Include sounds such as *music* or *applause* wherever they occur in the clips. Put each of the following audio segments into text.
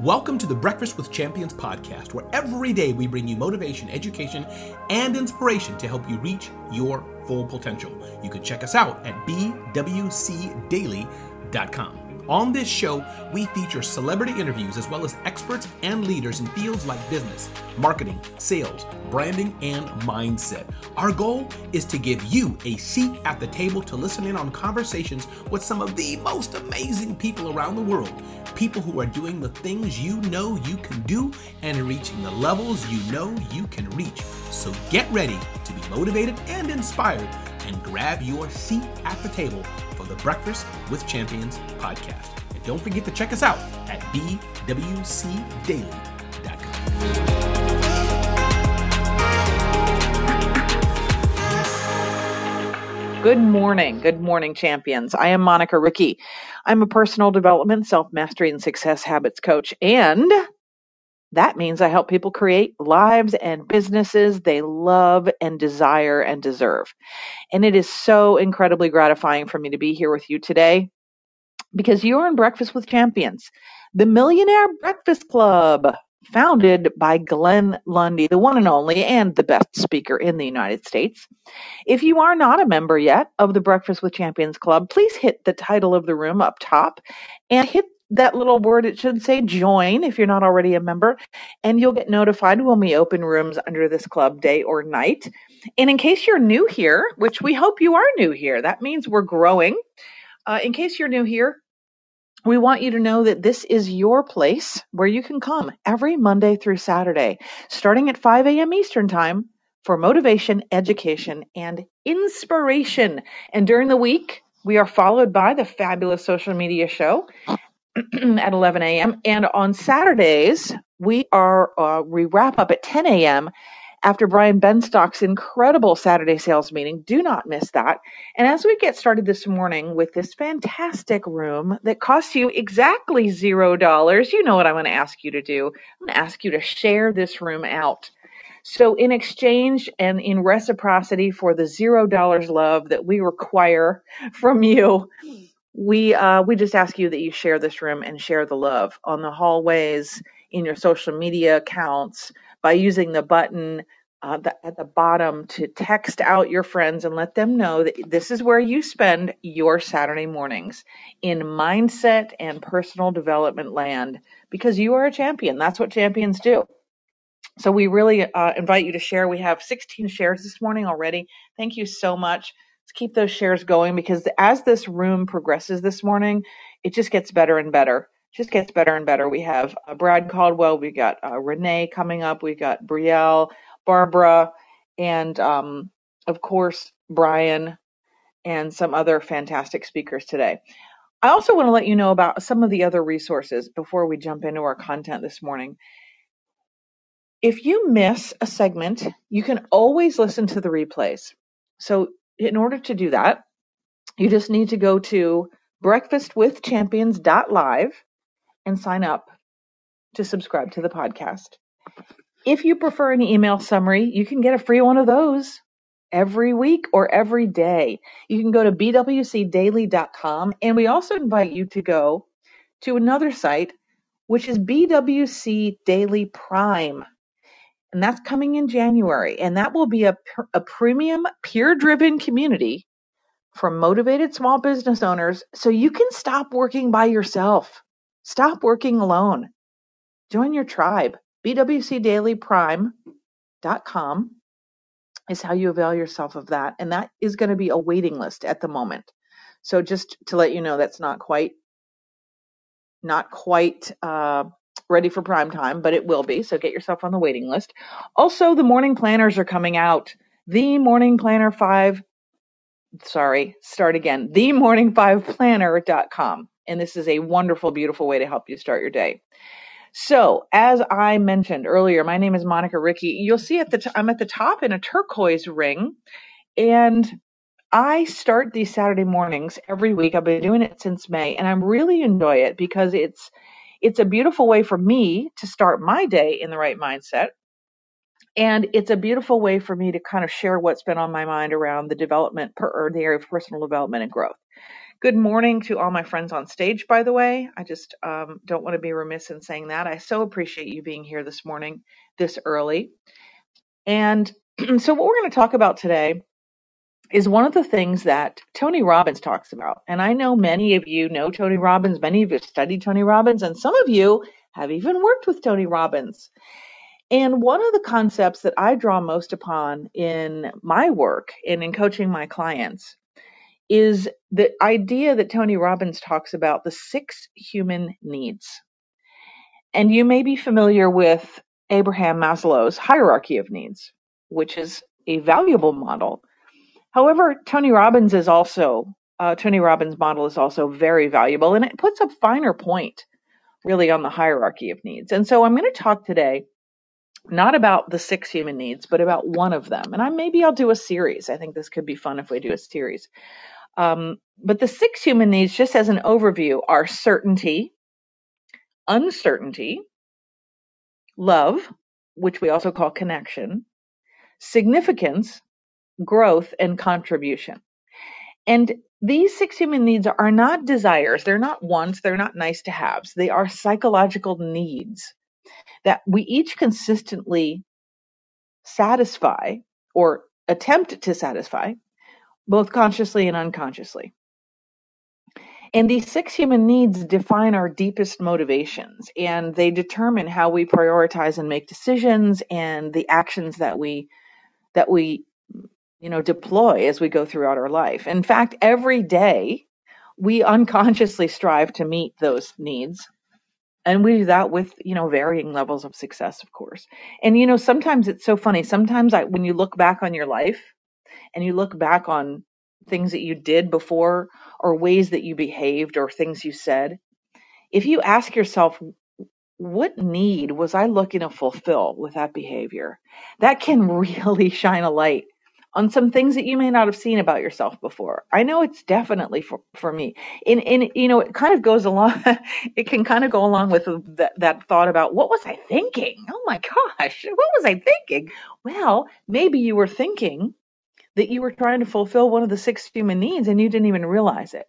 Welcome to the Breakfast with Champions podcast, where every day we bring you motivation, education, and inspiration to help you reach your full potential. You can check us out at bwcdaily.com. On this show, we feature celebrity interviews as well as experts and leaders in fields like business, marketing, sales, branding, and mindset. Our goal is to give you a seat at the table to listen in on conversations with some of the most amazing people around the world. People who are doing the things you know you can do and reaching the levels you know you can reach. So get ready to be motivated and inspired and grab your seat at the table the Breakfast with Champions podcast. And don't forget to check us out at bwcdaily.com. Good morning. Good morning, champions. I am Monica Ricci. I'm a personal development, self mastery, and success habits coach. And that means I help people create lives and businesses they love and desire and deserve. And it is so incredibly gratifying for me to be here with you today because you're in Breakfast with Champions, the Millionaire Breakfast Club founded by Glenn Lundy, the one and only and the best speaker in the United States. If you are not a member yet of the Breakfast with Champions Club, please hit the title of the room up top and hit that little word. It should say join if you're not already a member, and you'll get notified when we open rooms under this club day or night. And in case you're new here, which we hope you are new here, that means we're growing. Uh, in case you're new here, we want you to know that this is your place where you can come every Monday through Saturday, starting at 5 a.m. Eastern Time for motivation, education, and inspiration. And during the week, we are followed by the fabulous social media show *clears throat* at 11 a.m. And on Saturdays, we are uh, we wrap up at 10 a.m after Brian Benstock's incredible Saturday sales meeting. Do not miss that. And as we get started this morning with this fantastic room that costs you exactly zero dollars, you know what I'm going to ask you to do. I'm going to ask you to share this room out. So, in exchange and in reciprocity for the zero dollars love that we require from you, we uh, we just ask you that you share this room and share the love on the hallways, in your social media accounts, by using the button uh, the, at the bottom to text out your friends and let them know that this is where you spend your Saturday mornings in mindset and personal development land because you are a champion. That's what champions do. So we really uh, invite you to share. We have 16 shares this morning already. Thank you so much. Let's keep those shares going because as this room progresses this morning, it just gets better and better just gets better and better. We have uh, Brad Caldwell, we got uh, Renee coming up, we got Brielle, Barbara, and um, of course Brian, and some other fantastic speakers today. I also want to let you know about some of the other resources before we jump into our content this morning. If you miss a segment, you can always listen to the replays. So, in order to do that, you just need to go to breakfastwithchampions.live and sign up to subscribe to the podcast. If you prefer an email summary, you can get a free one of those every week or every day. You can go to bwcdaily.com and we also invite you to go to another site which is BWC Daily Prime. And that's coming in January and that will be a a premium peer-driven community for motivated small business owners so you can stop working by yourself. Stop working alone. Join your tribe. BWCDailyPrime.com is how you avail yourself of that. And that is going to be a waiting list at the moment. So just to let you know, that's not quite, not quite, uh, ready for prime time, but it will be. So get yourself on the waiting list. Also, the morning planners are coming out. The morning planner five, sorry, start again. The morning five planner.com. And this is a wonderful, beautiful way to help you start your day. So, as I mentioned earlier, my name is Monica Ricci. You'll see at the t- I'm at the top in a turquoise ring, and I start these Saturday mornings every week. I've been doing it since May, and I really enjoy it because it's it's a beautiful way for me to start my day in the right mindset. And it's a beautiful way for me to kind of share what's been on my mind around the development per, or the area of personal development and growth Good morning to all my friends on stage, by the way. I just um, don't want to be remiss in saying that. I so appreciate you being here this morning, this early. And *clears throat* so, what we're going to talk about today is one of the things that Tony Robbins talks about. And I know many of you know Tony Robbins, many of you have studied Tony Robbins, and some of you have even worked with Tony Robbins. And one of the concepts that I draw most upon in my work and in coaching my clients is the idea that Tony Robbins talks about the six human needs. And you may be familiar with Abraham Maslow's hierarchy of needs, which is a valuable model. However, Tony Robbins is also uh, Tony Robbins' model is also very valuable, and it puts a finer point really on the hierarchy of needs. And so I'm going to talk today not about the six human needs, but about one of them. And I maybe I'll do a series. I think this could be fun if we do a series. Um, but the six human needs, just as an overview, are certainty, uncertainty, love, which we also call connection, significance, growth, and contribution. And these six human needs are not desires. They're not wants. They're not nice to haves. They are psychological needs that we each consistently satisfy or attempt to satisfy, both consciously and unconsciously. And these six human needs define our deepest motivations and they determine how we prioritize and make decisions and the actions that we that we you know deploy as we go throughout our life. In fact, every day we unconsciously strive to meet those needs and we do that with you know varying levels of success of course and you know sometimes it's so funny sometimes I, when you look back on your life and you look back on things that you did before or ways that you behaved or things you said, if you ask yourself, what need was I looking to fulfill with that behavior? That can *laughs* really shine a light on some things that you may not have seen about yourself before. I know it's definitely for, for me. And, and, you know, it kind of goes along, *laughs* it can kind of go along with that, that thought about what was I thinking? Oh my gosh, what was I thinking? Well, maybe you were thinking that you were trying to fulfill one of the six human needs and you didn't even realize it.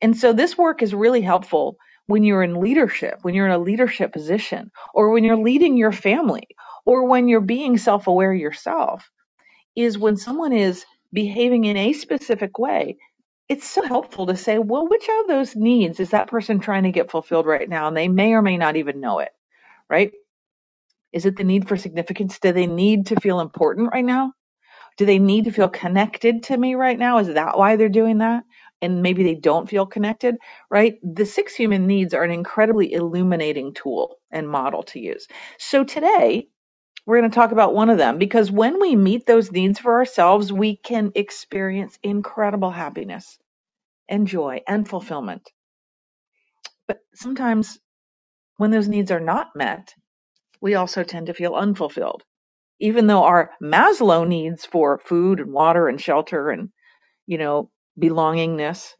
And so this work is really helpful when you're in leadership, when you're in a leadership position, or when you're leading your family, or when you're being self aware yourself, is when someone is behaving in a specific way. It's so helpful to say, well, which of those needs is that person trying to get fulfilled right now? And they may or may not even know it, right? Is it the need for significance? Do they need to feel important right now? Do they need to feel connected to me right now? Is that why they're doing that? And maybe they don't feel connected, right? The six human needs are an incredibly illuminating tool and model to use. So today, we're going to talk about one of them because when we meet those needs for ourselves, we can experience incredible happiness and joy and fulfillment. But sometimes when those needs are not met, we also tend to feel unfulfilled even though our Maslow needs for food and water and shelter and, you know, belongingness,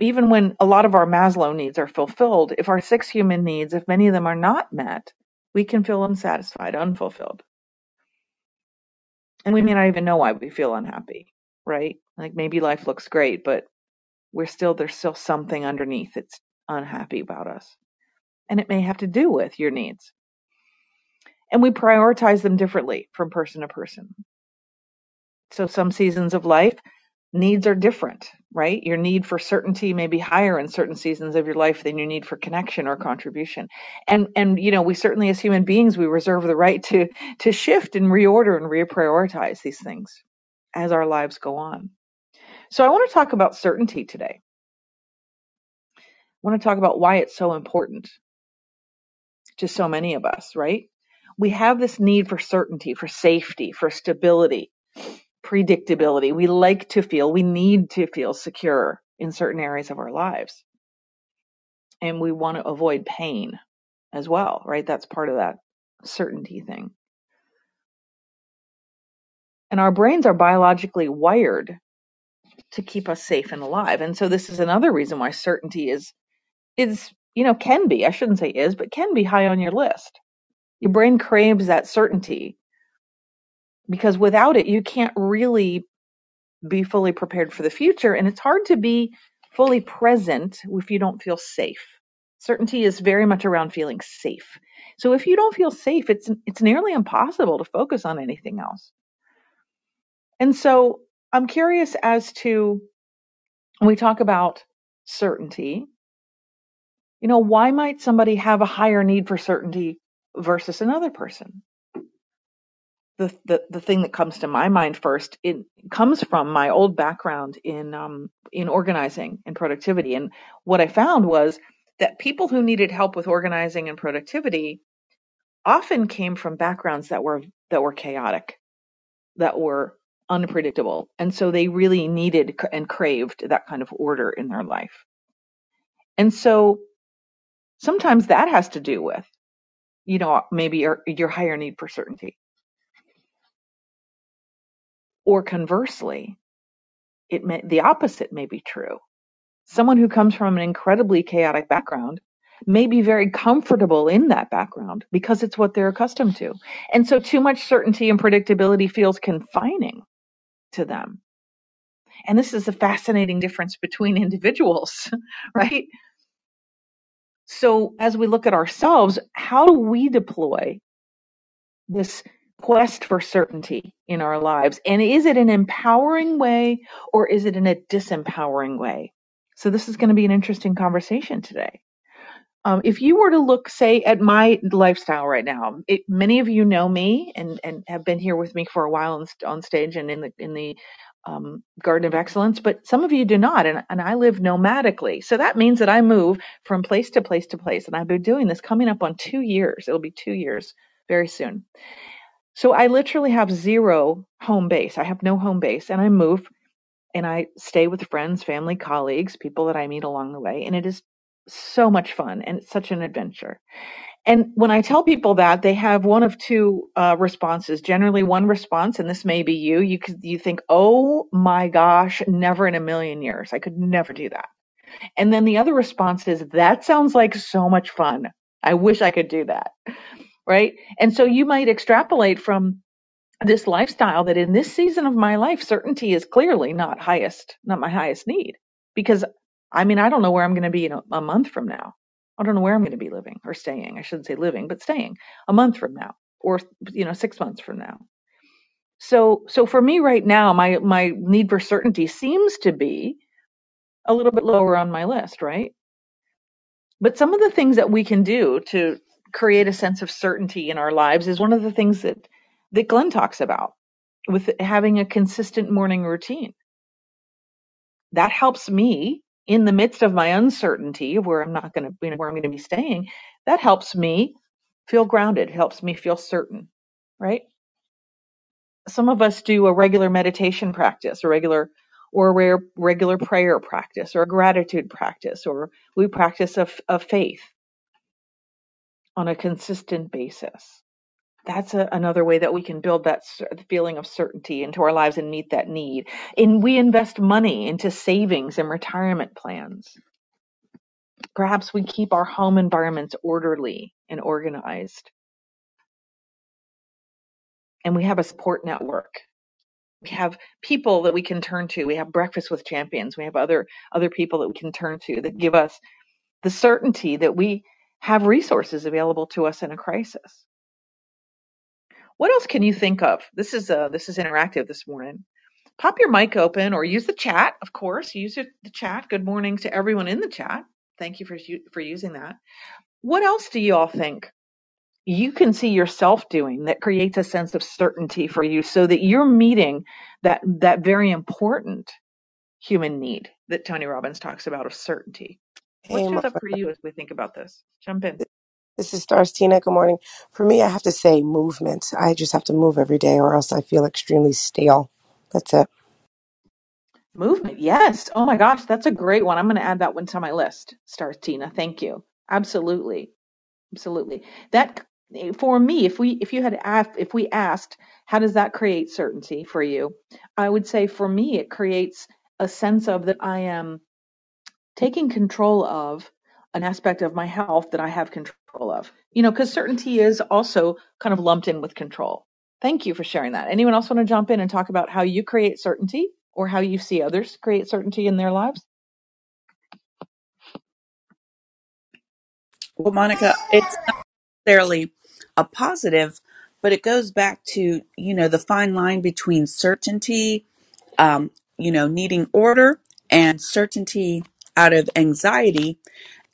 even when a lot of our Maslow needs are fulfilled, if our six human needs, if many of them are not met, we can feel unsatisfied, unfulfilled. And we may not even know why we feel unhappy, right? Like maybe life looks great, but we're still, there's still something underneath that's unhappy about us. And it may have to do with your needs and we prioritize them differently from person to person. So some seasons of life needs are different, right? Your need for certainty may be higher in certain seasons of your life than your need for connection or contribution. And and you know, we certainly as human beings we reserve the right to to shift and reorder and reprioritize these things as our lives go on. So I want to talk about certainty today. I want to talk about why it's so important to so many of us, right? we have this need for certainty, for safety, for stability, predictability. We like to feel, we need to feel secure in certain areas of our lives. And we want to avoid pain as well, right? That's part of that certainty thing. And our brains are biologically wired to keep us safe and alive. And so this is another reason why certainty is is you know can be, I shouldn't say is, but can be high on your list your brain craves that certainty because without it, you can't really be fully prepared for the future. And it's hard to be fully present if you don't feel safe. Certainty is very much around feeling safe. So if you don't feel safe, it's it's nearly impossible to focus on anything else. And so I'm curious as to when we talk about certainty, you know, why might somebody have a higher need for certainty versus another person? The, the the thing that comes to my mind first it comes from my old background in um in organizing and productivity. And what i found was that people who needed help with organizing and productivity often came from backgrounds that were that were chaotic that were unpredictable. And so they really needed and craved that kind of order in their life. And so sometimes that has to do with you know maybe your your higher need for certainty or conversely it may, the opposite may be true. Someone who comes from an incredibly chaotic background may be very comfortable in that background because it's what they're accustomed to. And so too much certainty and predictability feels confining to them. And this is a fascinating difference between *laughs* individuals, right? So as we look at ourselves, how do we deploy this quest for certainty in our lives? And is it an empowering way or is it in a disempowering way? So this is going to be an interesting conversation today. Um, if you were to look, say, at my lifestyle right now, it, many of you know me and, and have been here with me for a while on, on stage and in the in the um, Garden of Excellence, but some of you do not, and, and I live nomadically. So that means that I move from place to place to place, and I've been doing this coming up on two years. It'll be two years very soon. So I literally have zero home base. I have no home base and I move and I stay with friends, family, colleagues, people that I meet along the way. And it is so much fun and it's such an adventure. And when I tell people that, they have one of two uh, responses. Generally, one response, and this may be you. You could you think, "Oh my gosh, never in a million years, I could never do that." And then the other response is, "That sounds like so much fun. I wish I could do that." Right? And so you might extrapolate from this lifestyle that in this season of my life, certainty is clearly not highest, not my highest need. Because I mean, I don't know where I'm going to be in a, a month from now. I don't know where I'm going to be living or staying. I shouldn't say living, but staying a month from now or, you know, six months from now. So, so for me right now, my, my need for certainty seems to be a little bit lower on my list, right? But some of the things that we can do to create a sense of certainty in our lives is one of the things that that Glenn talks about with having a consistent morning routine. That helps me in the midst of my uncertainty of where I'm not going to, you know, where I'm going to be staying. That helps me feel grounded, helps me feel certain, right? Some of us do a regular meditation practice, a regular or a regular prayer practice, or a gratitude practice, or we practice a faith on a consistent basis. That's a, another way that we can build that feeling of certainty into our lives and meet that need. And we invest money into savings and retirement plans. Perhaps we keep our home environments orderly and organized. And we have a support network. We have people that we can turn to. We have breakfast with champions. We have other other people that we can turn to that give us the certainty that we have resources available to us in a crisis. What else can you think of? This is uh, this is interactive this morning. Pop your mic open or use the chat, of course. Use the chat. Good morning to everyone in the chat. Thank you for for using that. What else do you all think you can see yourself doing that creates a sense of certainty for you so that you're meeting that that very important human need that Tony Robbins talks about of certainty? What Hey, shows up for you as we think about this? Jump in. This is Stars Tina. Good morning. For me, I have to say movement. I just have to move every day or else I feel extremely stale. That's it. Movement, yes. Oh my gosh, that's a great one. I'm going to add that one to my list. Stars Tina, thank you. Absolutely, absolutely. That eh, for me, if we if you had asked if we asked how does that create certainty for you, I would say for me it creates a sense of that I am taking control of an aspect of my health that I have control of. You know, because certainty is also kind of lumped in with control. Thank you for sharing that. Anyone else want to jump in and talk about how you create certainty? or how you see others create certainty in their lives? Well, Monica, it's not necessarily a positive, but it goes back to, you know, the fine line between certainty, um, you know, needing order and certainty out of anxiety.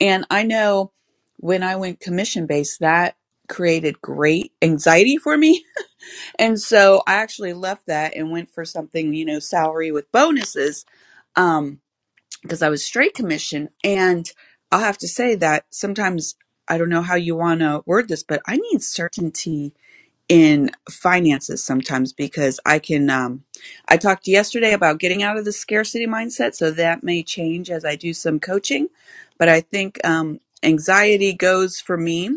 And I know when I went commission based, that created great anxiety for me. *laughs* And so I actually left that and went for something, you know, salary with bonuses. Um, because I was straight commission. And I'll have to say that sometimes I don't know how you want to word this, but I need certainty in finances sometimes because I can. Um, I talked yesterday about getting out of the scarcity mindset, so that may change as I do some coaching. But I think um, anxiety goes for me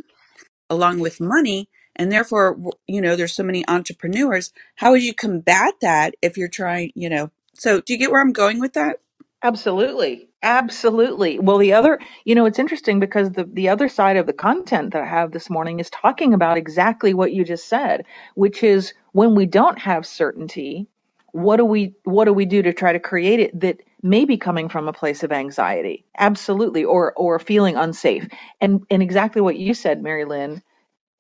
along with money. And therefore, you know, there's so many entrepreneurs. How would you combat that if you're trying, you know? So, do you get where I'm going with that? Absolutely. Absolutely. Well, the other, you know, it's interesting because the, the other side of the content that I have this morning is talking about exactly what you just said, which is when we don't have certainty, what do we what do we do to try to create it that may be coming from a place of anxiety? Absolutely. Or or feeling unsafe. And and exactly what you said, Mary Lynn,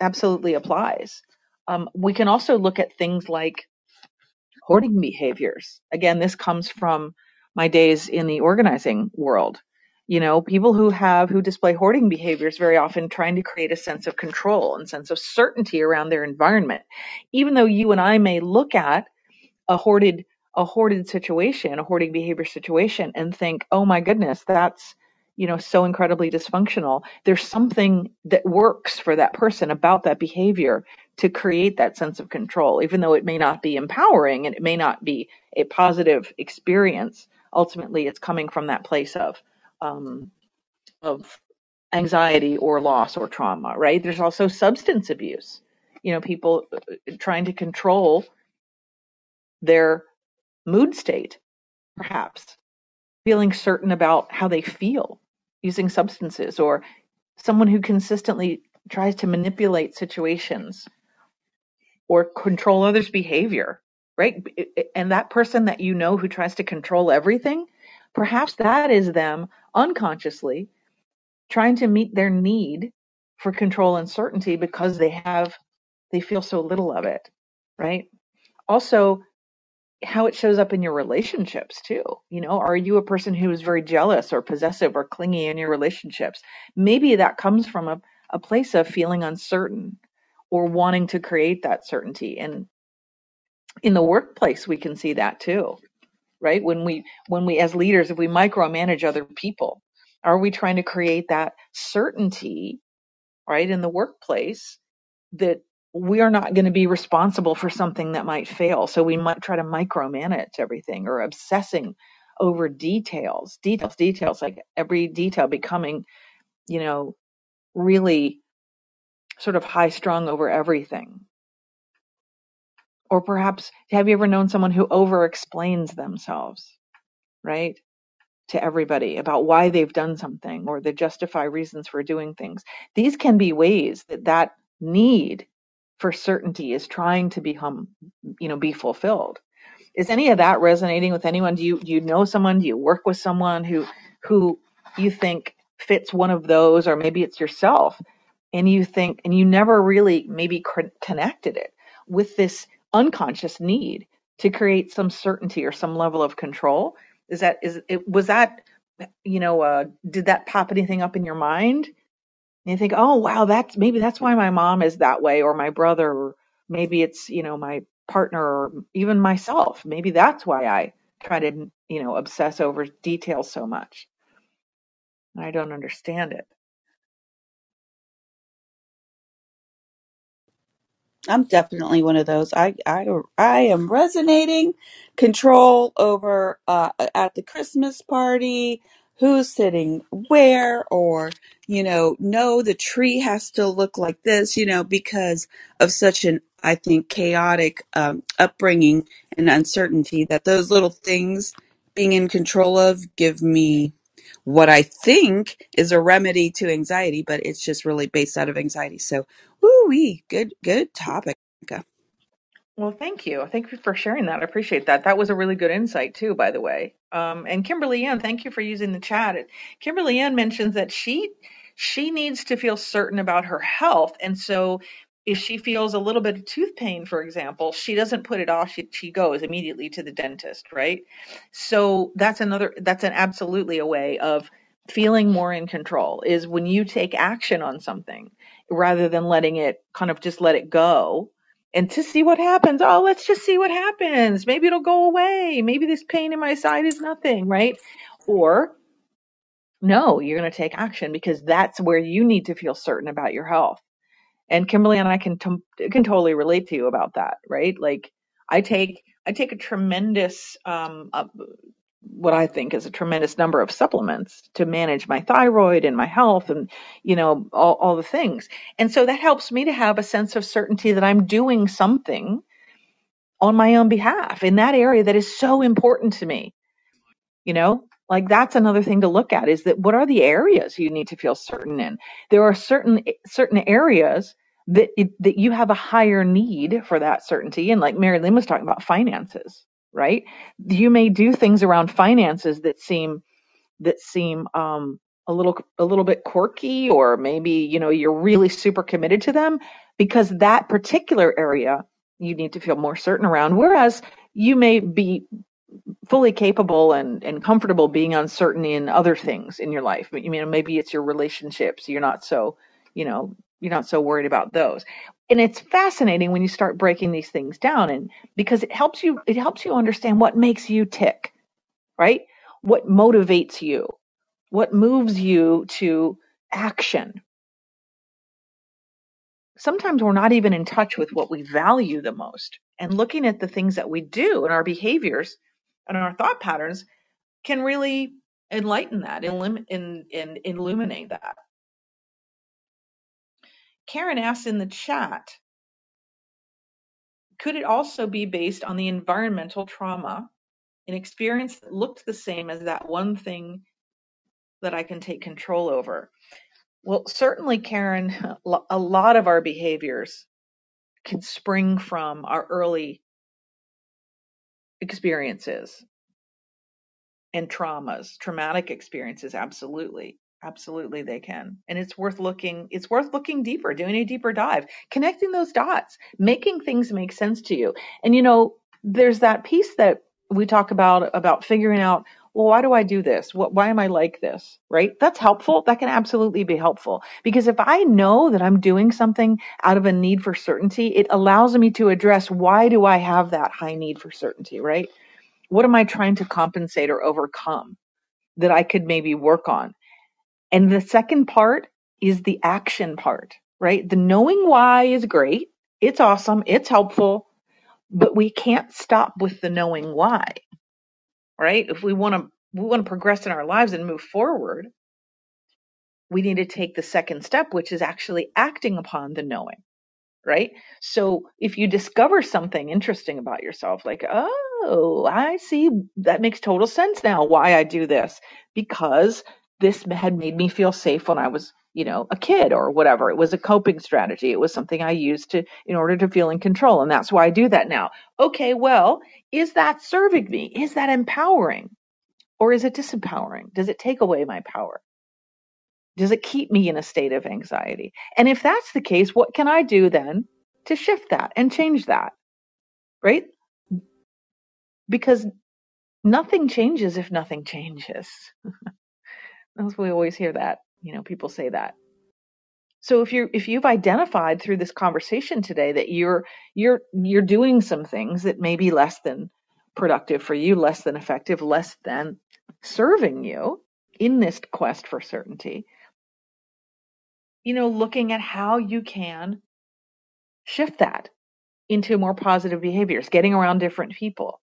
absolutely applies. Um, we can also look at things like hoarding behaviors. Again, this comes from my days in the organizing world. You know, people who have who display hoarding behaviors very often trying to create a sense of control and sense of certainty around their environment. Even though you and I may look at a hoarded a hoarded situation, a hoarding behavior situation, and think, oh my goodness, that's you know so incredibly dysfunctional. There's something that works for that person about that behavior to create that sense of control, even though it may not be empowering and it may not be a positive experience. Ultimately, it's coming from that place of um, of anxiety or loss or trauma, right? There's also substance abuse. You know, people uh, trying to control their mood state, perhaps, feeling certain about how they feel using substances, or someone who consistently tries to manipulate situations or control others' behavior, right? And that person that you know who tries to control everything, perhaps that is them unconsciously trying to meet their need for control and certainty because they have, they feel so little of it, right? Also, how it shows up in your relationships too. You know, are you a person who is very jealous or possessive or clingy in your relationships? Maybe that comes from a, a place of feeling uncertain or wanting to create that certainty. And in the workplace, we can see that too, right? When we, when we as leaders, if we micromanage other people, are we trying to create that certainty, right, in the workplace that we are not going to be responsible for something that might fail. So we might try to micromanage everything or obsessing over details, details, details, like every detail becoming, you know, really sort of high strung over everything. Or perhaps have you ever known someone who over explains themselves, right? To everybody about why they've done something or they justify reasons for doing things. These can be ways that that need for certainty is trying to become, you know, be fulfilled. Is any of that resonating with anyone? Do you do you know someone? Do you work with someone who who you think fits one of those, or maybe it's yourself, and you think and you never really maybe connected it with this unconscious need to create some certainty or some level of control? Is that is it was that you know uh, did that pop anything up in your mind and you think, oh wow, that's maybe that's why my mom is that way, or my brother, or maybe it's you know my partner, or even myself. Maybe that's why I try to you know obsess over details so much. I don't understand it. I'm definitely one of those. I I I am resonating control over uh at the Christmas party, who's sitting where or you know, no the tree has to look like this, you know, because of such an I think chaotic um upbringing and uncertainty that those little things being in control of give me what I think is a remedy to anxiety, but it's just really based out of anxiety. So Woo wee. Good good topic. Well, thank you. Thank you for sharing that. I appreciate that. That was a really good insight too, by the way. Um, and Kimberly Ann, thank you for using the chat. Kimberly Ann mentions that she she needs to feel certain about her health, and so if she feels a little bit of tooth pain, for example, she doesn't put it off. She she goes immediately to the dentist, right? So that's another. That's an absolutely a way of feeling more in control. Is when you take action on something rather than letting it kind of just let it go and to see what happens. Oh, let's just see what happens. Maybe it'll go away. Maybe this pain in my side is nothing, right? Or no, you're going to take action because that's where you need to feel certain about your health. And Kimberly and I can t- can totally relate to you about that, right? Like I take I take a tremendous um, what I think is a tremendous number of supplements to manage my thyroid and my health and you know all, all the things. And so that helps me to have a sense of certainty that I'm doing something on my own behalf in that area that is so important to me you know like that's another thing to look at is that what are the areas you need to feel certain in? There are certain certain areas that it, that you have a higher need for that certainty and like mary lynn was talking about finances right? You may do things around finances that seem that seem um a little a little bit quirky or maybe you know you're really super committed to them because that particular area you need to feel more certain around. Whereas you may be fully capable and, and comfortable being uncertain in other things in your life. You mean maybe it's your relationships. You're not so, you know, you're not so worried about those. And it's fascinating when you start breaking these things down and because it helps you it helps you understand what makes you tick, right? What motivates you, what moves you to action. Sometimes we're not even in touch with what we value the most. And looking at the things that we do and our behaviors and our thought patterns can really enlighten that, in, illuminate that. Karen asks in the chat, could it also be based on the environmental trauma, an experience that looked the same as that one thing that I can take control over? Well, certainly, Karen, *laughs* a lot of our behaviors can spring from our early experiences and traumas, traumatic experiences, absolutely. Absolutely they can. And it's worth looking it's worth looking deeper, doing a deeper dive, connecting those dots, making things make sense to you. And you know, there's that piece that we talk about about figuring out, well, why do I do this? What why am I like this? Right? That's helpful. That can absolutely be helpful. Because if I know that I'm doing something out of a need for certainty, it allows me to address why do I have that high need for certainty, right? what am I trying to compensate or overcome that I could maybe work on? And the second part is the action part, right? The knowing why is great. It's awesome. It's helpful, but we can't stop with the knowing why, right? If we want to, we want to progress in our lives and move forward, we need to take the second step, which is actually acting upon the knowing right? So if you discover something interesting about yourself, like, oh, I see, that makes total sense now why I do this, because this had made me feel safe when I was, you know, a kid or whatever. It was a coping strategy. It was something I used to, in order to feel in control. And that's why I do that now. Okay, well, is that serving me? Is that empowering? Or is it disempowering? Does it take away my power? Does it keep me in a state of anxiety? And if that's the case, what can I do then to shift that and change that? Right? Because nothing changes if nothing changes. *laughs* That's we always hear that. You know, people say that. So if you're if you've identified through this conversation today that you're you're you're doing some things that may be less than productive for you, less than effective, less than serving you in this quest for certainty, you know, looking at how you can shift that into more positive behaviors, getting around different people,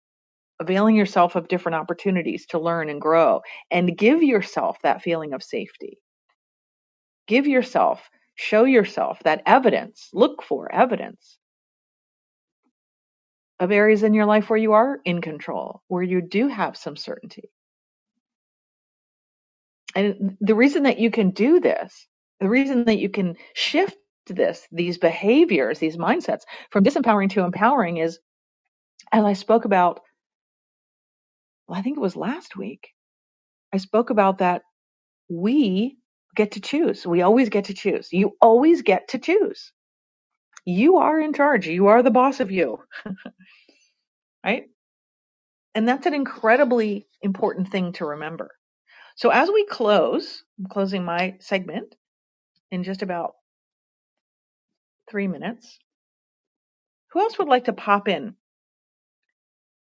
availing yourself of different opportunities to learn and grow, and give yourself that feeling of safety. Give yourself, show yourself that evidence, look for evidence of areas in your life where you are in control, where you do have some certainty. And the reason that you can do this, the reason that you can shift this, these behaviors, these mindsets from disempowering to empowering is, as I spoke about, well, I think it was last week, I spoke about that we get to choose. We always get to choose. You always get to choose. You are in charge. You are the boss of you, *laughs* right? And that's an incredibly important thing to remember. So as we close, I'm closing my segment in just about three minutes. Who else would like to pop in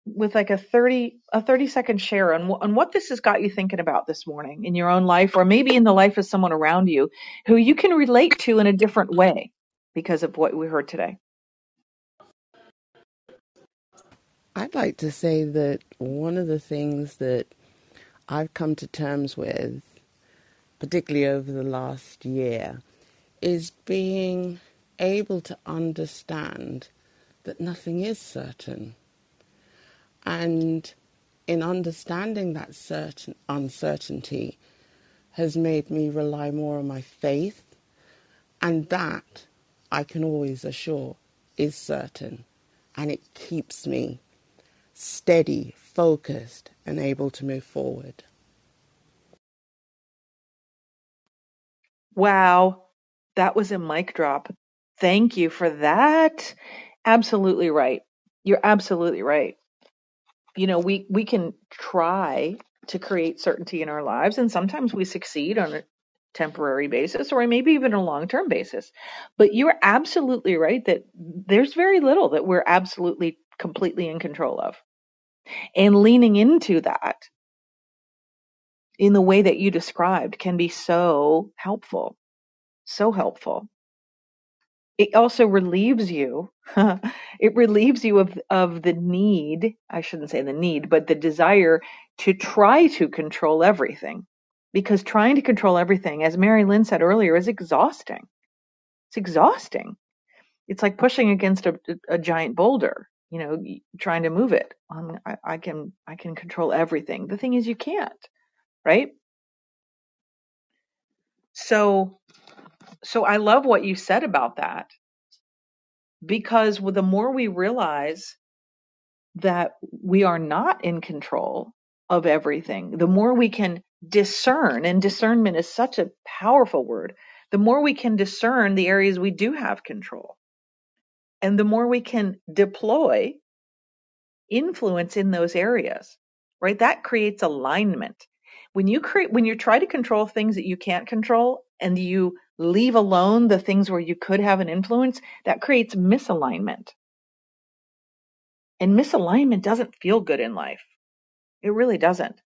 with like a 30 a 30 second share on, on what this has got you thinking about this morning in your own life or maybe in the life of someone around you who you can relate to in a different way because of what we heard today. I'd like to say that one of the things that I've come to terms with, particularly over the last year, is being able to understand that nothing is certain. And in understanding that certain uncertainty has made me rely more on my faith, and that I can always assure is certain, and it keeps me steady, focused, and able to move forward. Wow, that was a mic drop. Thank you for that. Absolutely right. You're absolutely right. You know we we can try to create certainty in our lives and sometimes we succeed on a temporary basis or maybe even a long-term basis. But you're absolutely right that there's very little that we're absolutely completely in control of. And leaning into that in the way that you described can be so helpful so helpful it also relieves you. *laughs* It relieves you of of the need i shouldn't say the need but the desire to try to control everything. Because trying to control everything as mary lynn said earlier is exhausting. It's exhausting. It's like pushing against a, a giant boulder you know trying to move it. Um, I, I can i can control everything. The thing is you can't right? So so i love what you said about that because the more we realize that we are not in control of everything, the more we can discern, and discernment is such a powerful word, the more we can discern the areas we do have control, and the more we can deploy influence in those areas, right? That creates alignment. When you create, when you try to control things that you can't control and you leave alone the things where you could have an influence, that creates misalignment. And misalignment doesn't feel good in life It really doesn't.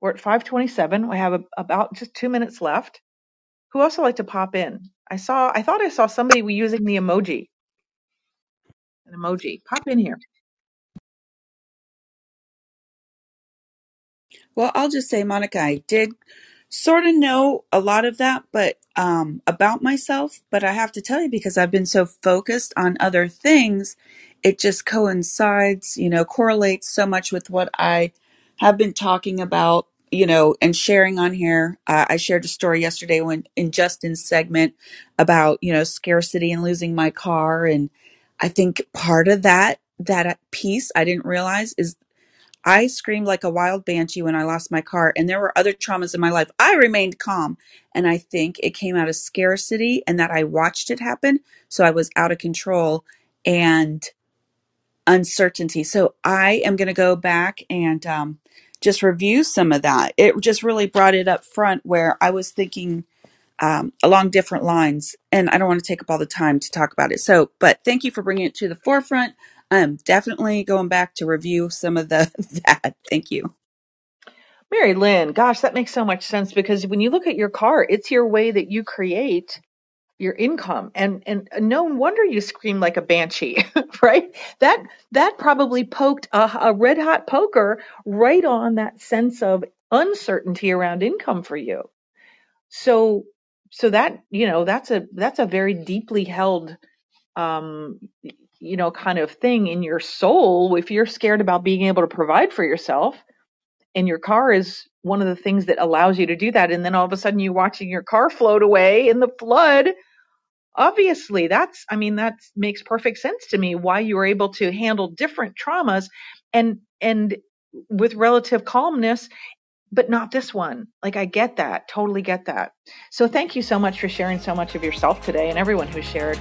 We're at 527. We have a, about just two minutes left. Who else would like to pop in? I saw, I thought I saw somebody using the emoji. An emoji. Pop in here. Well, I'll just say, Monica, I did sort of know a lot of that, but um, about myself. But I have to tell you, because I've been so focused on other things, it just coincides, you know, correlates so much with what I have been talking about, you know, and sharing on here. Uh, I shared a story yesterday when in Justin's segment about, you know, scarcity and losing my car. And I think part of that, that piece I didn't realize is I screamed like a wild banshee when I lost my car, and there were other traumas in my life. I remained calm, and I think it came out of scarcity and that I watched it happen. So I was out of control and uncertainty. So I am going to go back and um, just review some of that. It just really brought it up front where I was thinking um, along different lines. And I don't want to take up all the time to talk about it. So, but thank you for bringing it to the forefront. I'm definitely going back to review some of the *laughs* that. Thank you. Mary Lynn, gosh, that makes so much sense because when you look at your car, it's your way that you create your income and and no wonder you scream like a banshee *laughs* right that that probably poked a, a red hot poker right on that sense of uncertainty around income for you so so that you know that's a that's a very deeply held um you know kind of thing in your soul if you're scared about being able to provide for yourself and your car is one of the things that allows you to do that and then all of a sudden you're watching your car float away in the flood obviously that's i mean that makes perfect sense to me why you were able to handle different traumas and and with relative calmness but not this one. Like i get that totally get that. So thank you so much for sharing so much of yourself today and everyone who shared